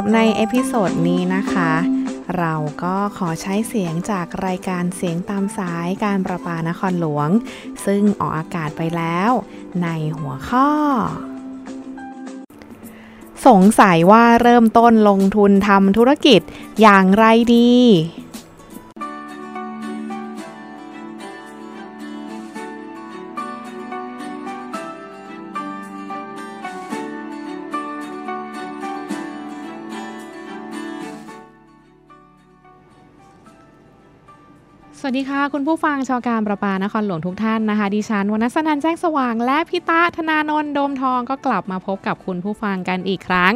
รับใน episode นี้นะคะ เราก็ขอใช้เสียงจากรายการเสียงตามสายการประปานครหลวง ซึ่งออกอากาศไปแล้วในหัวข้อ สงสัยว่าเริ่มต้นลงทุนทำธุรกิจอย่างไรดี วัสดีค่ะ คุณผู้ฟังชาวการประปานครหลวงทุกท่านนะคะ ดิฉันวรรณสนันแจ้งสว่าง และพิตาธนานนท์โดมทองก็กลับมาพบกับคุณผู้ฟังกันอีกครั้ง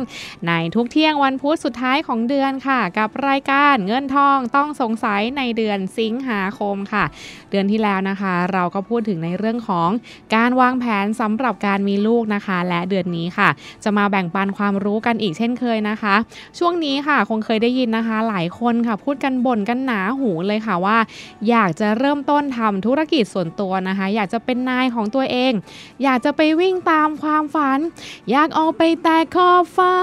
ในทุกเที่ยงวันพุธสุดท้ายของเดือนค่ะ กับรายการเงินทองต้องสงสัยในเดือนสิงหาคมค่ะ เดือนที่แล้วนะคะ เราก็พูดถึงในเรื่องของการวางแผนสำหรับการมีลูกนะคะ และเดือนนี้ค่ะ จะมาแบ่งปันความรู้กันอีกเช่นเคยนะคะ ช่วงนี้ค่ะคงเคยได้ยินนะคะ หลายคนค่ะ พูดกันบ่นกันหนาหูเลยค่ะว่าอยากจะเริ่มต้นทำธุรกิจส่วนตัวนะคะ อยากจะเป็นนายของตัวเอง อยากจะไปวิ่งตามความฝัน อยากออกไปแต่ขอบฟ้า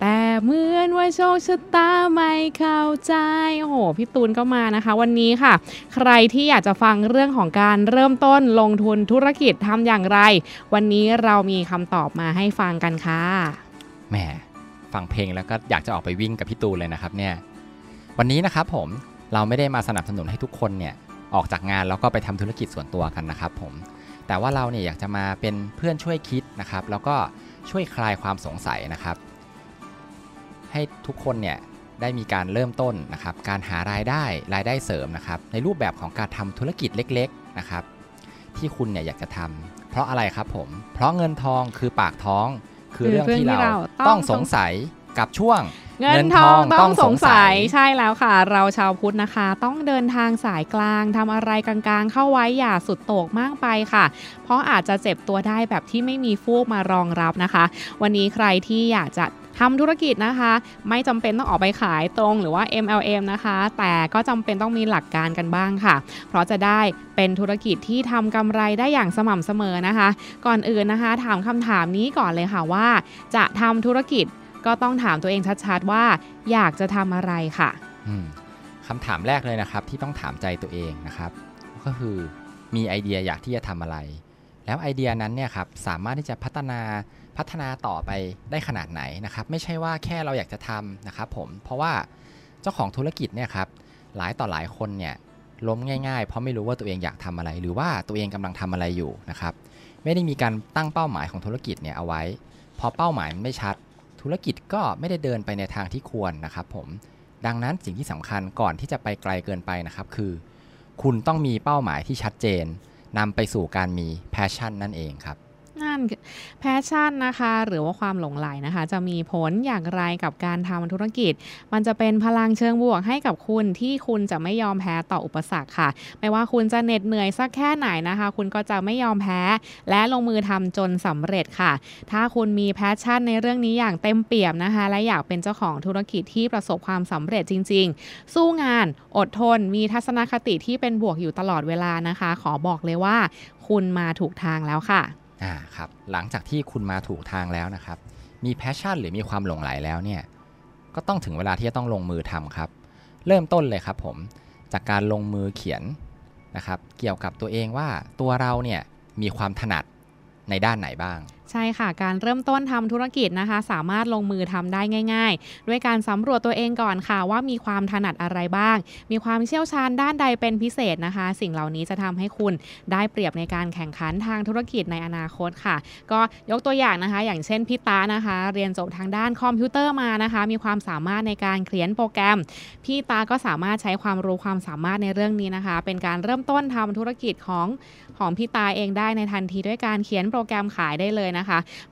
แต่เหมือนว่าโชคชะตาไม่เข้าใจโอ้โหพี่ตูนก็มานะคะ วันนี้ค่ะ ใครที่อยากจะฟังเรื่องของการเริ่มต้นลงทุนธุรกิจทำอย่างไร วันนี้เรามีคำตอบมาให้ฟังกันค่ะแหมฟังเพลงแล้วก็อยากจะออกไปวิ่งกับพี่ตูนเลยนะครับเนี่ยวันนี้นะครับผม เราไม่ได้มาสนับสนุนให้ทุกคนเนี่ยออกจากงานแล้วก็ไปทำธุรกิจส่วนตัวกันนะครับผมแต่ว่าเราเนี่ยอยากจะมาเป็นเพื่อนช่วยคิดนะครับแล้วก็ช่วยคลายความสงสัยนะครับ ให้ทุกคนเนี่ยได้มีการเริ่มต้นนะครับ การหารายได้รายได้เสริมนะครับ ในรูปแบบของการทำธุรกิจเล็กๆนะครับ ที่คุณเนี่ยอยากจะทำเพราะอะไรครับผม เพราะเงินทองคือปากท้องคือเรื่องที่เราต้องสงสัย กับช่วงเงินทองต้องสงสัยใช่แล้วค่ะ เราชาวพุทธนะคะ ต้องเดินทางสายกลางทำอะไรกลางๆ เข้าไว้อย่าสุดโต่งมากไปค่ะ เพราะอาจจะเจ็บตัวได้แบบที่ไม่มีฟูกมารองรับนะคะ วันนี้ใครที่อยากจะทำธุรกิจนะคะ ไม่จำเป็นต้องออกไปขายตรงหรือว่า MLM นะคะ แต่ก็จำเป็นต้องมีหลักการกันบ้างค่ะ เพราะจะได้เป็นธุรกิจที่ทำกำไรได้อย่างสม่ำเสมอนะคะ ก่อนอื่นนะคะ ถามคำถามนี้ก่อนเลยค่ะว่า จะทำธุรกิจ ก็ต้องถามตัวเองชัดๆว่าอยากจะทำอะไรค่ะคำถามแรกเลยนะครับ ที่ต้องถามใจตัวเองนะครับ ก็คือมีไอเดียอยากที่จะทำอะไร แล้วไอเดียนั้นเนี่ยครับสามารถที่จะพัฒนาพัฒนาต่อไปได้ขนาดไหนนะครับ ไม่ใช่ว่าแค่เราอยากจะทำนะครับ ผมเพราะว่าเจ้าของธุรกิจเนี่ยครับหลายต่อหลายคนเนี่ยล้มง่ายๆ เพราะไม่รู้ว่าตัวเองอยากทำอะไร หรือว่าตัวเองกำลังทำอะไรอยู่นะครับ ไม่ได้มีการตั้งเป้าหมายของธุรกิจเนี่ยเอาไว้ พอเป้าหมายมันไม่ชัด ธุรกิจก็ไม่ได้เดินไปในทางที่ควรนะครับผมดังนั้นสิ่งที่สำคัญก่อนที่จะไปไกลเกินไปนะครับ คือ คุณต้องมีเป้าหมายที่ชัดเจนนำไปสู่การมี passion นั่นเองครับ นั่น passion นะคะ หรือว่าความหลงใหลนะคะ จะมีผลอย่างไรกับการทำธุรกิจ มันจะเป็นพลังเชิงบวกให้กับคุณที่คุณจะไม่ยอมแพ้ต่ออุปสรรคค่ะ ไม่ว่าคุณจะเหน็ดเหนื่อยสักแค่ไหนนะคะ คุณก็จะไม่ยอมแพ้และลงมือทำจนสำเร็จค่ะ ถ้าคุณมี passion ในเรื่องนี้อย่างเต็มเปี่ยมนะคะ และอยากเป็นเจ้าของธุรกิจที่ประสบความสำเร็จจริง ๆ สู้งานอดทน มีทัศนคติที่เป็นบวกอยู่ตลอดเวลานะคะ ขอบอกเลยว่า คุณมาถูกทางแล้วค่ะ อ่าครับหลังจากที่คุณมาถูกทางแล้วนะครับ มี passion หรือมีความหลงใหลแล้วเนี่ยก็ต้องถึงเวลาที่จะต้องลงมือทำครับ เริ่มต้นเลยครับผมจากการลงมือเขียนนะครับ เกี่ยวกับตัวเองว่าตัวเราเนี่ยมีความถนัดในด้านไหนบ้าง ใช่ค่ะ การเริ่มต้นทำธุรกิจนะคะ สามารถลงมือทำได้ง่าย ๆ ด้วยการสำรวจตัวเองก่อนค่ะ ว่ามีความถนัดอะไรบ้าง มีความเชี่ยวชาญด้านใดเป็นพิเศษนะคะ สิ่งเหล่านี้จะทำให้คุณได้เปรียบในการแข่งขันทางธุรกิจในอนาคตค่ะ ก็ยกตัวอย่างนะคะ อย่างเช่นพี่ตานะคะ เรียนจบทางด้านคอมพิวเตอร์มานะคะ มีความสามารถในการเขียนโปรแกรม พี่ตาก็สามารถใช้ความรู้ความสามารถในเรื่องนี้นะคะ เป็นการเริ่มต้นทำธุรกิจของของพี่ตาเองได้ในทันทีด้วยการเขียนโปรแกรมขายได้เลยนะคะ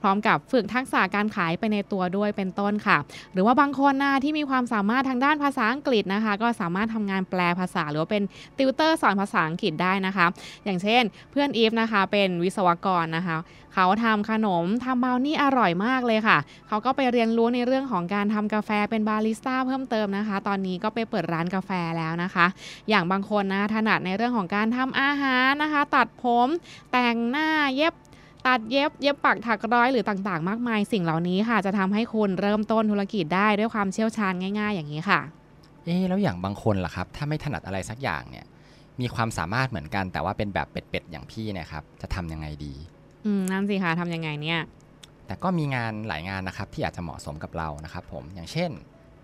พร้อมกับฝึกทักษะการขายไปในตัวด้วยเป็นต้นค่ะ หรือว่าบางคนนะที่มีความสามารถทางด้านภาษาอังกฤษนะคะ ก็สามารถทำงานแปลภาษาหรือว่าเป็นติวเตอร์สอนภาษาอังกฤษได้นะคะ อย่างเช่น เพื่อนอีฟนะคะเป็นวิศวกรนะคะเขาทำขนมทำบราวนี่อร่อยมากเลยค่ะ เขาก็ไปเรียนรู้ในเรื่องของการทำกาแฟเป็นบาริสต้าเพิ่มเติมนะคะ ตอนนี้ก็ไปเปิดร้านกาแฟแล้วนะคะ อย่างบางคนนะถนัดในเรื่องของการทำอาหารนะคะ ตัดผม แต่งหน้าเย็บ ตัดเย็บเย็บปักถักร้อยหรือต่างๆ มากมายสิ่งเหล่านี้ค่ะ จะทำให้คุณเริ่มต้นธุรกิจได้ด้วยความเชี่ยวชาญง่ายๆ อย่างนี้ค่ะ เอ๊ะแล้วอย่างบางคนล่ะครับ ถ้าไม่ถนัดอะไรสักอย่างเนี่ย มีความสามารถเหมือนกัน แต่ว่าเป็นแบบเป็ดๆอย่างพี่เนี่ยครับจะทำยังไงดี อืมนั่นสิคะทำยังไงเนี่ย แต่ก็มีงานหลายงานนะครับ ที่อาจจะเหมาะสมกับเรานะครับ ผมอย่างเช่น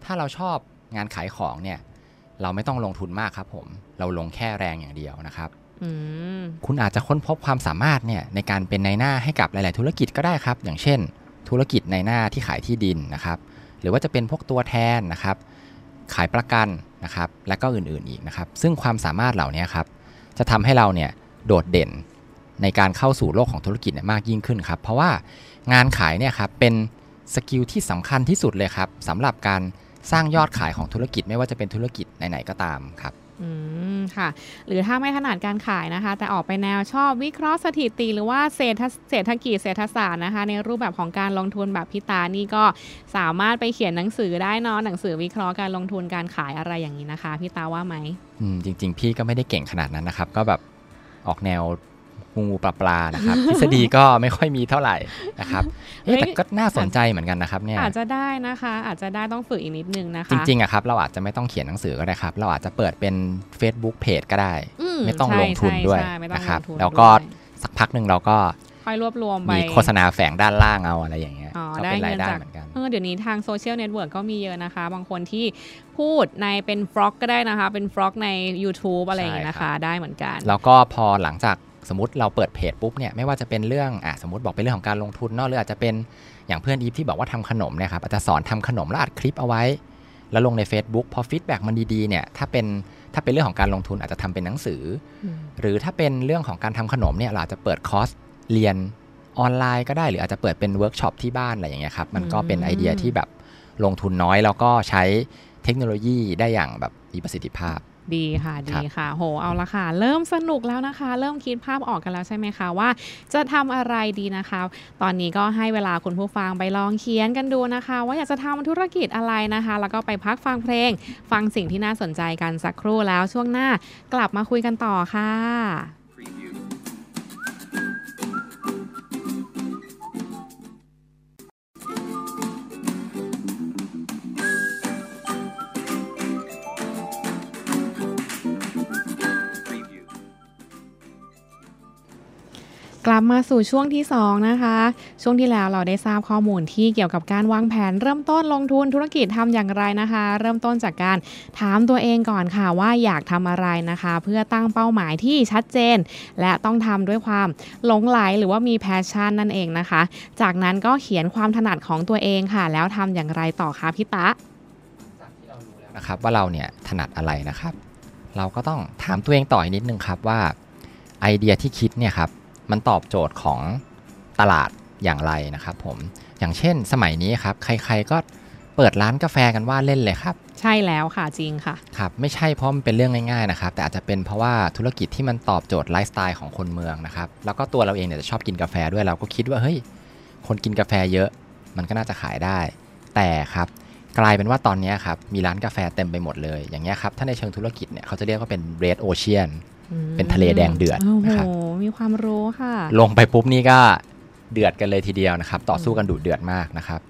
ถ้าเราชอบงานขายของเนี่ย เราไม่ต้องลงทุนมากครับ ผมเราลงแค่แรงอย่างเดียวนะครับอืม คุณอาจจะค้นพบความสามารถเนี่ยในการเป็นในหน้าให้กับหลาย ๆ ธุรกิจก็ได้ครับ อย่างเช่น ธุรกิจในหน้าที่ขายที่ดินนะครับ หรือว่าจะเป็นพวกตัวแทนนะครับ ขายประกันนะครับ และก็อื่น ๆ อีกนะครับ ซึ่งความสามารถเหล่านี้ครับ จะทำให้เราเนี่ยโดดเด่นในการเข้าสู่โลกของธุรกิจเนี่ยมากยิ่งขึ้นครับ เพราะว่างานขายเนี่ยครับเป็นสกิลที่สำคัญที่สุดเลยครับสำหรับการสร้างยอดขายของธุรกิจไม่ว่าจะเป็นธุรกิจไหน ๆ ก็ตามครับ อืมค่ะ หรือถ้าไม่ถนัดการขายนะคะ แต่ออกไปแนวชอบวิเคราะห์สถิติ หรือว่าเศรษฐเศรษฐกิจเศรษฐศาสตร์นะคะ ในรูปแบบของการลงทุนแบบพิตานี่ก็สามารถไปเขียนหนังสือได้เนอะหนังสือวิเคราะห์การลงทุนการขายอะไรอย่างนี้นะคะพี่ตาว่าไหมอืมจริง ๆ พี่ก็ไม่ได้เก่งขนาดนั้นนะครับ ก็แบบออกแนว งูปลาปลานะครับทฤษฎีก็ไม่ค่อยมีเท่าไหร่นะครับเอ๊ะเฮ้ยแต่ก็น่าสนใจเหมือนกันนะครับเนี่ยอาจจะได้นะคะ อาจจะได้ต้องฝึกอีกนิดนึงนะคะ จริงๆอะครับเราอาจจะไม่ต้องเขียนหนังสือก็ได้ครับ เราอาจจะเปิดเป็น Facebook Page ก็ได้ ไม่ต้องใช่ลงทุนด้วยใช่ไม่ต้องนะครับลงทุนแล้วก็ด้วยสักพักหนึ่งเราก็ค่อยรวบรวมไปมีโฆษณาแฝงด้านล่างเอาอะไรอย่างเงี้ยอ๋อก็ได้เป็นรายเงินได้จากเหมือนกันเออเดี๋ยวนี้ทาง social network ก็มีเยอะนะคะ บางคนที่พูดในเป็น vlog ก็ได้นะคะ เป็น vlog ใน YouTube อะไรอย่างเงี้ยนะคะ ได้เหมือนกัน แล้วก็พอหลังจาก สมมติเราเปิดเพจปุ๊บเนี่ยไม่ว่าจะเป็นเรื่องอะสมมติบอกเป็นเรื่องของการลงทุนเนอะหรืออาจจะเป็นอย่างเพื่อนอีฟที่บอกว่าทำขนมเนี่ยครับอาจจะสอนทำขนมแล้วอัดคลิปเอาไว้ แล้วลงใน Facebook พอ feedback มันดีๆเนี่ยถ้าเป็นถ้าเป็นเรื่องของการลงทุนอาจจะทำเป็นหนังสืออืมหรือถ้าเป็นเรื่องของการทำขนมเนี่ยเราอาจจะเปิดคอร์สเรียนออนไลน์ก็ได้หรืออาจจะเปิดเป็นเวิร์กช็อปที่บ้านอะไรอย่างเงี้ยครับมันก็เป็นไอเดียที่แบบลงทุนน้อยแล้วก็ใช้เทคโนโลยีได้อย่างแบบมีประสิทธิภาพ ดีค่ะคดีรับค่ะ โหเอาละค่ะ เริ่มสนุกแล้วนะคะ เริ่มคิดภาพออกกันแล้วใช่ไหมคะว่า จะทำอะไรดีนะคะ ตอนนี้ก็ให้เวลาคุณผู้ฟังไปลองเขียนกันดูนะคะ ว่าอยากจะทำธุรกิจอะไรนะคะ แล้วก็ไปพักฟังเพลง ฟังสิ่งที่น่าสนใจกันสักครู่แล้วช่วงหน้ากลับมาคุยกันต่อค่ะ กลับมาสู่ช่วงที่ 2 นะคะ ช่วงที่แล้วเราได้ทราบข้อมูลที่เกี่ยวกับการวางแผน เริ่มต้นลงทุนธุรกิจทำอย่างไรนะคะ เริ่มต้นจากการถามตัวเองก่อนค่ะว่าอยากทำอะไรนะคะ เพื่อตั้งเป้าหมายที่ชัดเจน และต้องทำด้วยความหลงไหลหรือว่ามีแพชชั่นนั่นเองนะคะ จากนั้นก็เขียนความถนัดของตัวเองค่ะ แล้วทำอย่างไรต่อคะพี่ตะนะครับว่าเราเนี่ยถนัดอะไรนะครับ เราก็ต้องถามตัวเองต่ออีกนิดนึงครับว่าไอเดียที่คิดเนี่ยครับ มันตอบโจทย์ของตลาดอย่างไรนะครับผมอย่างเช่นสมัยนี้ครับใครๆก็เปิดร้านกาแฟกันว่าเล่นเลยครับ ใช่แล้วค่ะจริงค่ะครับไม่ใช่เพราะมันเป็นเรื่องง่ายๆนะครับแต่อาจจะเป็นเพราะว่าธุรกิจที่มันตอบโจทย์ไลฟ์สไตล์ของคนเมืองนะครับแล้วก็ตัวเราเองเนี่ยจะชอบกินกาแฟด้วยเราก็คิดว่าเฮ้ยคนกินกาแฟเยอะมันก็น่าจะขายได้ แต่ครับกลายเป็นว่าตอนนี้ครับมีร้านกาแฟเต็มไปหมดเลยอย่างเงี้ยครับถ้าในเชิงธุรกิจเนี่ยเขาจะเรียกว่าเป็น red ocean เป็นทะเลแดงเดือดโอ้โหนะครับมีความรู้ค่ะ ลงไปปุ๊บนี่ก็เดือดกันเลยทีเดียวนะครับ ต่อสู้กันดุเดือดมากนะครับ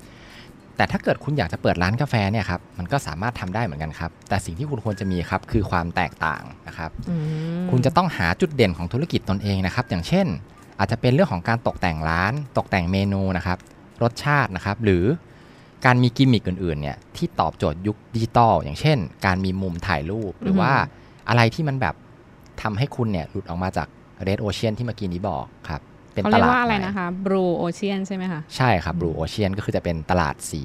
แต่ถ้าเกิดคุณอยากจะเปิดร้านกาแฟเนี่ยครับมันก็สามารถทำได้เหมือนกันครับ แต่สิ่งที่คุณควรจะมีครับคือความแตกต่างนะครับอืมคุณจะต้องหาจุดเด่นของธุรกิจตนเองนะครับ อย่างเช่น อาจจะเป็นเรื่องของการตกแต่งร้าน ตกแต่งเมนูนะครับ รสชาตินะครับ หรือการมีกิมมิคอื่นๆเนี่ยที่ตอบโจทย์ยุคดิจิตอลอย่างเช่น การมีมุมถ่ายรูปหรือว่าอะไรที่มันแบบ ทำให้คุณเนี่ยหลุดออกมาจากเรดโอเชียนที่เมื่อกี้นี้บอกครับเป็นเขาตเรียกลาดว่าอะไรใหม่นะคะ Blue Ocean ใช่ไหมคะใช่ครับบลูโอเชียนก็คือจะเป็นตลาดสี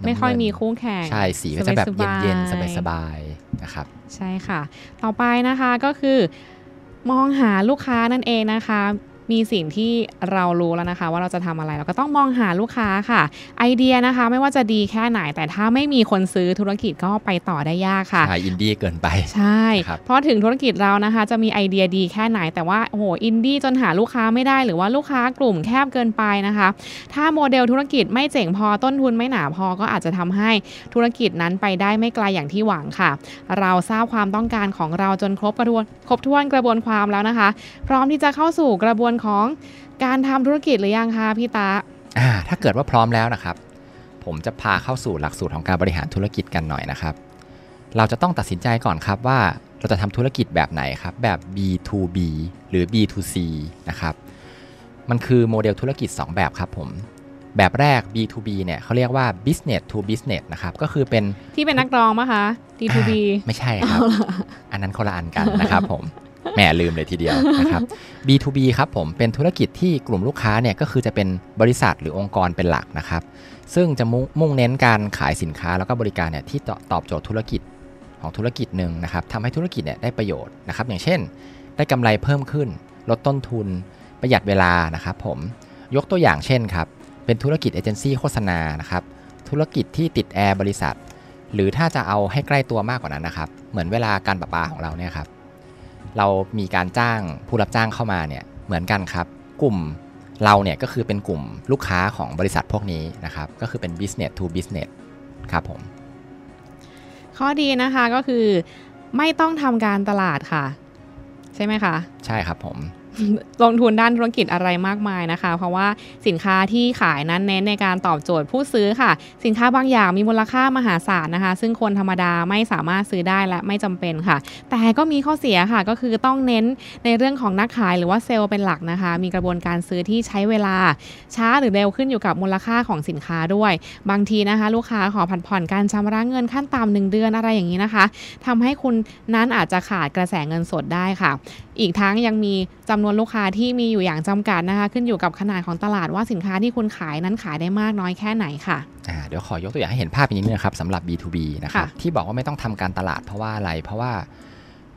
น้ำไม่ค่อยเงินมีคู่แข่งใช่สีก็จะแบบสบายๆเย็นๆสบายๆนะครับ ใช่ค่ะ ต่อไปนะคะก็คือมองหาลูกค้านั่นเองนะคะ มีสิ่งที่เรารู้แล้วนะคะ ว่าเราจะทำอะไรเราก็ต้องมองหาลูกค้าค่ะ ไอเดียนะคะ ไม่ว่าจะดีแค่ไหน แต่ถ้าไม่มีคนซื้อธุรกิจก็ไปต่อได้ยากค่ะใช่อินดี้เกินไปใช่ครับเพราะถึงธุรกิจเรานะคะ จะมีไอเดียดีแค่ไหน แต่ว่าโอ้โหอินดี้จนหาลูกค้าไม่ได้หรือว่าลูกค้ากลุ่มแคบเกินไปนะคะ ถ้าโมเดลธุรกิจไม่เจ๋งพอต้นทุนไม่หนาพอก็อาจจะทำให้ธุรกิจนั้นไปได้ไม่ไกลอย่างที่หวังค่ะ เราทราบความต้องการของเราจนครบกระบวนครบถ้วนกระบวนความแล้วนะคะ พร้อมที่จะเข้าสู่กระบวนของการทำธุรกิจหรือยังคะพี่ตาอ่าถ้าเกิดว่าพร้อมแล้วนะครับ ผมจะพาเข้าสู่หลักสูตรของการบริหารธุรกิจกันหน่อยนะครับ เราจะต้องตัดสินใจก่อนครับว่าเราจะทำธุรกิจแบบไหนครับ แบบ B2B หรือ B2C นะครับ มันคือโมเดลธุรกิจ 2 แบบครับผมแบบแรก B2B เนี่ยเขาเรียกว่า business to business นะครับ ก็คือเป็นที่เป็นนักร้องมะคะ D2B อ่าไม่ใช่ครับ อันนั้นคนละอันกันนะครับผม แหมลืมเลยทีเดียวนะครับ B2B ครับผมเป็นธุรกิจที่กลุ่มลูกค้าเนี่ยก็คือจะเป็นบริษัทหรือองค์กรเป็นหลักนะครับ ซึ่งจะมุ่งเน้นการขายสินค้าแล้วก็บริการเนี่ยที่ตอบโจทย์ธุรกิจของธุรกิจหนึ่งนะครับทำให้ธุรกิจเนี่ยได้ประโยชน์นะครับ อย่างเช่น ได้กำไรเพิ่มขึ้น ลดต้นทุน ประหยัดเวลานะครับผมยกตัวอย่างเช่นครับเป็นธุรกิจเอเจนซี่โฆษณานะครับธุรกิจที่ติดแอร์บริษัท หรือถ้าจะเอาให้ใกล้ตัวมากกว่านั้นนะครับ เหมือนเวลาการประปาของเราเนี่ยครับ เรามีการจ้างผู้รับจ้างเข้ามาเนี่ยเหมือนกันครับ กลุ่มเราเนี่ยก็คือเป็นกลุ่มลูกค้าของบริษัทพวกนี้นะครับ ก็คือเป็น business to business ครับผม ข้อดีนะคะก็คือไม่ต้องทำการตลาดค่ะ ใช่ไหมคะ ใช่ครับผม ลงทุนด้านธุรกิจอะไรมากมายนะคะ เพราะว่าสินค้าที่ขายนั้นเน้นในการตอบโจทย์ผู้ซื้อค่ะ สินค้าบางอย่างมีมูลค่ามหาศาลนะคะ ซึ่งคนธรรมดาไม่สามารถซื้อได้และไม่จำเป็นค่ะ แต่ก็มีข้อเสียค่ะก็คือต้องเน้นในเรื่องของนักขายหรือว่าเซลล์เป็นหลักนะคะ มีกระบวนการซื้อที่ใช้เวลาช้าหรือเร็วขึ้นอยู่กับมูลค่าของสินค้าด้วย บางทีนะคะ ลูกค้าขอผันผ่อนการชำระเงินขั้นต่ำหนึ่งเดือนอะไรอย่างนี้นะคะทำให้คุณนั้นอาจจะขาดกระแสเงินสดได้ค่ะ อีกทั้งยังมีจำนวนลูกค้าที่มีอยู่อย่างจำกัดนะคะ ขึ้นอยู่กับขนาดของตลาดว่าสินค้าที่คุณขายนั้นขายได้มากน้อยแค่ไหนค่ะอ่าเดี๋ยวขอยกตัวอย่างให้เห็นภาพอีกนิดนึงนะครับสำหรับ B2B นะครับค่ะที่บอกว่าไม่ต้องทำการตลาดเพราะว่าอะไร เพราะว่า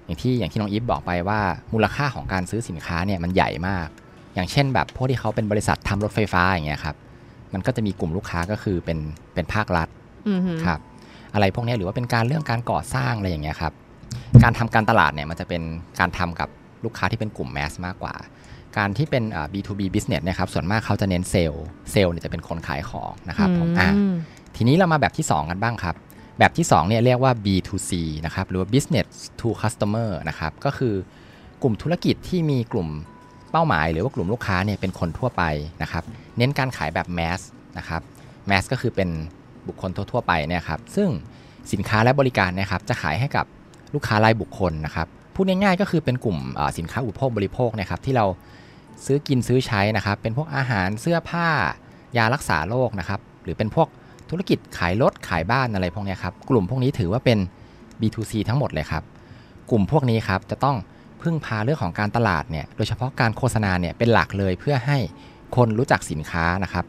อย่างที่อย่างที่น้องอีฟบอกไปว่ามูลค่าของการซื้อสินค้าเนี่ยมันใหญ่มาก อย่างเช่น แบบพวกที่เขาเป็นบริษัททำรถไฟฟ้าอย่างเงี้ยครับมันก็จะมีกลุ่มลูกค้าก็คือเป็นเป็นภาครัฐอือหือครับอะไรพวกเนี้ยหรือว่าเป็นการเรื่องการก่อสร้างอะไรอย่างเงี้ยครับการทำการตลาดเนี่ยมันจะเป็นการทำกับ ลูกค้าที่เป็นกลุ่มแมสมากกว่า การที่เป็นอ่า B2B business เนะครับส่วนมากเขาจะเน้นเซลล์เซลล์เนี่ยจะเป็นคนขายของนะครับผมอะอืมทีนี้เรามาแบบที่ 2 กันบ้างครับ แบบที่2เนี่ยเรียกว่า B2C นะครับหรือว่า business to customer นะครับก็คือกลุ่มธุรกิจที่มีกลุ่มเป้าหมายหรือว่ากลุ่มลูกค้าเนี่ยเป็นคนทั่วไปนะครับเน้นการขายแบบ mass นะครับ mass ก็คือเป็นบุคคลทั่ว ๆ ไปเนี่ยครับซึ่งสินค้าและบริการเนะครับจะขายให้กับลูกค้ารายบุคคลนะครับ พูดง่ายๆก็คือเป็นกลุ่มสินค้าอุปโภคบริโภคนะครับที่เราซื้อกินซื้อใช้นะครับ เป็นพวกอาหารเสื้อผ้ายารักษาโรคนะครับ หรือเป็นพวกธุรกิจขายรถขายบ้านอะไรพวกนี้ครับ กลุ่มพวกนี้ถือว่าเป็น B2C ทั้งหมดเลยครับ กลุ่มพวกนี้ครับจะต้องพึ่งพาเรื่องของการตลาดเนี่ย โดยเฉพาะการโฆษณาเนี่ยเป็นหลักเลยเพื่อให้คนรู้จักสินค้านะครับ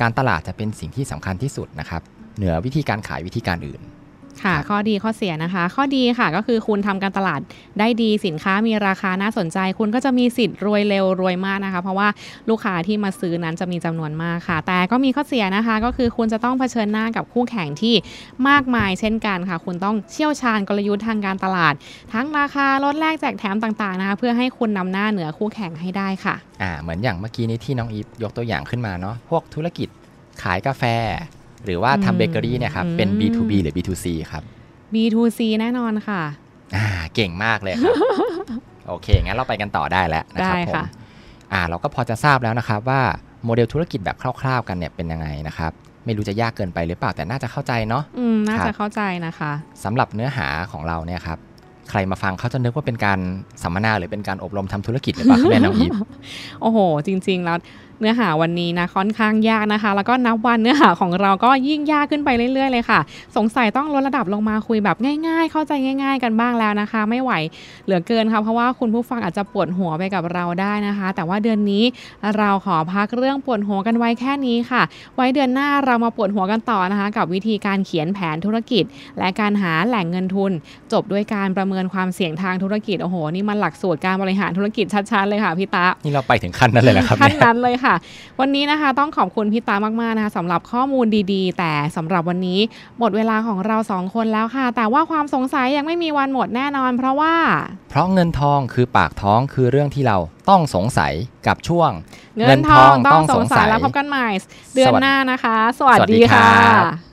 การตลาดจะเป็นสิ่งที่สำคัญที่สุดนะครับ เหนือวิธีการขายวิธีการอื่น ค่ะครับข้อดีข้อเสียนะคะ ข้อดีค่ะก็คือคุณทำการตลาดได้ดีสินค้ามีราคาน่าสนใจ คุณก็จะมีสิทธิ์รวยเร็วรวยมากนะคะ เพราะว่าลูกค้าที่มาซื้อนั้นจะมีจำนวนมากค่ะ แต่ก็มีข้อเสียนะคะ ก็คือคุณจะต้องเผชิญหน้ากับคู่แข่งที่มากมายเช่นกันค่ะ คุณต้องเชี่ยวชาญกลยุทธ์ทางการตลาด ทั้งราคาลดแลกแจกแถมต่างๆนะคะ เพื่อให้คุณนำหน้าเหนือคู่แข่งให้ได้ค่ะอ่าเหมือนอย่างเมื่อกี้นี้ที่น้องอีฟยกตัวอย่างขึ้นมาเนาะพวกธุรกิจขายกาแฟ หรือว่าอืมทำเบเกอรี่เนี่ยครับเป็นอืม B2B หรือ B2C ครับ B2C แน่นอนค่ะ อ่าเก่งมากเลยครับ โอเค งั้นเราไปกันต่อได้แล้วนะครับได้ผมค่ะ อ่าเราก็พอจะทราบแล้วนะครับว่าโมเดลธุรกิจแบบคร่าวๆกันเนี่ยเป็นยังไงนะครับ ไม่รู้จะยากเกินไปหรือเปล่าแต่น่าจะเข้าใจเนาะ อืมน่าครัจะบ เข้าใจนะคะ สำหรับเนื้อหาของเราเนี่ยครับใครมาฟังเขาจะนึกว่าเป็นการสัมมนาหรือเป็นการอบรมทำธุรกิจหรือเปล่าครับแม่น้องอีฟ โอ้โห จริง ๆ แล้ว เนื้อหาวันนี้นะค่อนข้างยากนะคะ แล้วก็นับวันเนื้อหาของเราก็ยิ่งยากขึ้นไปเรื่อยๆเลยค่ะ สงสัยต้องลดระดับลงมาคุยแบบง่าย ๆ เข้าใจง่าย ๆ กันบ้างแล้วนะคะ ไม่ไหวเหลือเกินค่ะเพราะว่าคุณผู้ฟังอาจจะปวดหัวไปกับเราได้นะคะ แต่ว่าเดือนนี้เราขอพักเรื่องปวดหัวกันไว้แค่นี้ค่ะ ไว้เดือนหน้าเรามาปวดหัวกันต่อนะคะ กับวิธีการเขียนแผนธุรกิจ และการหาแหล่งเงินทุน จบด้วยการประเมินความเสี่ยงทางธุรกิจโอ้โหนี่มันหลักสูตรการบริหารธุรกิจชัดๆเลยค่ะพี่ตะนี่เราไปถึงขั้นนั้นเลยนะครับขั้นเนี่ยนั้นเลยค่ะวันนี้นะคะต้องขอบคุณพี่ตามากๆนะคะสำหรับข้อมูลดีๆ แต่สำหรับวันนี้หมดเวลาของเราสองคนแล้วค่ะ แต่ว่าความสงสัยยังไม่มีวันหมดแน่นอน เพราะว่า เพราะเงินทองคือปากท้องคือเรื่องที่เราต้องสงสัยกับช่วง เงินทองต้องสงสัยเงินทองต้องสงสัยแล้วพบกันใหม่ เดือนสวัสหน้านะคะ สวัสสวัสดีดีครัค่ะบ